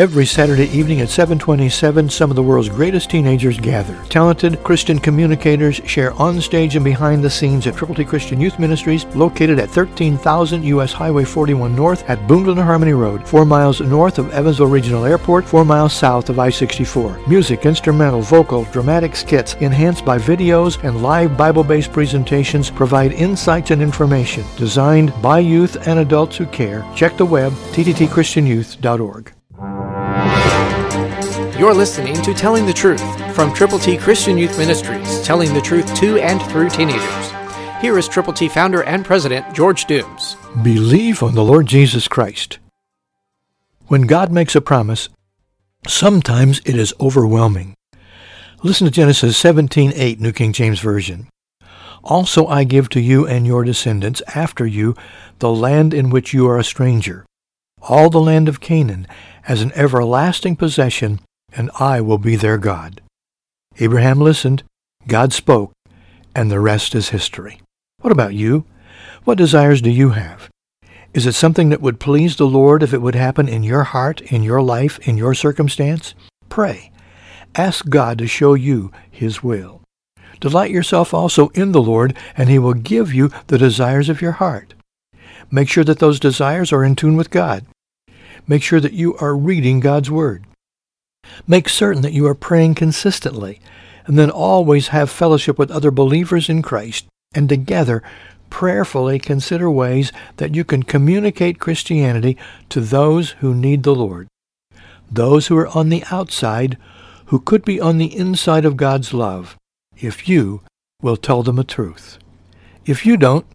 Every Saturday evening at 727, some of the world's greatest teenagers gather. Talented Christian communicators share on stage and behind the scenes at Triple T Christian Youth Ministries, located at 13,000 U.S. Highway 41 North at Boonville Harmony Road, four miles north of Evansville Regional Airport, four miles south of I-64. Music, instrumental, vocal, dramatic skits, enhanced by videos and live Bible-based presentations provide insights and information designed by youth and adults who care. Check the web, tttchristianyouth.org. You're listening to Telling the Truth from Triple T Christian Youth Ministries, telling the truth to and through teenagers. Here is Triple T founder and president George Dooms. Believe on the Lord Jesus Christ. When God makes a promise, sometimes it is overwhelming. Listen to Genesis 17:8, New King James Version. Also I give to you and your descendants after you the land in which you are a stranger, all the land of Canaan, as an everlasting possession, and I will be their God. Abraham listened, God spoke, and the rest is history. What about you? What desires do you have? Is it something that would please the Lord if it would happen in your heart, in your life, in your circumstance? Pray. Ask God to show you His will. Delight yourself also in the Lord, and He will give you the desires of your heart. Make sure that those desires are in tune with God. Make sure that you are reading God's Word. Make certain that you are praying consistently, and then always have fellowship with other believers in Christ, and together prayerfully consider ways that you can communicate Christianity to those who need the Lord. Those who are on the outside, who could be on the inside of God's love, if you will tell them the truth. If you don't,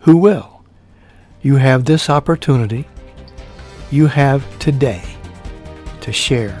who will? You have this opportunity. You have today to share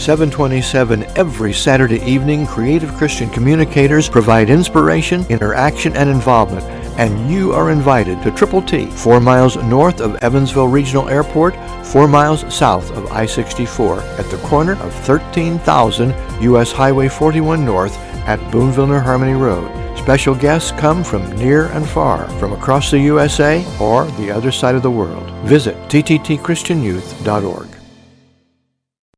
727 every Saturday evening, creative Christian communicators provide inspiration, interaction, and involvement. And you are invited to Triple T, four miles north of Evansville Regional Airport, four miles south of I-64, at the corner of 13,000 U.S. Highway 41 North at Boonville Harmony Road. Special guests come from near and far, from across the USA or the other side of the world. Visit tttchristianyouth.org.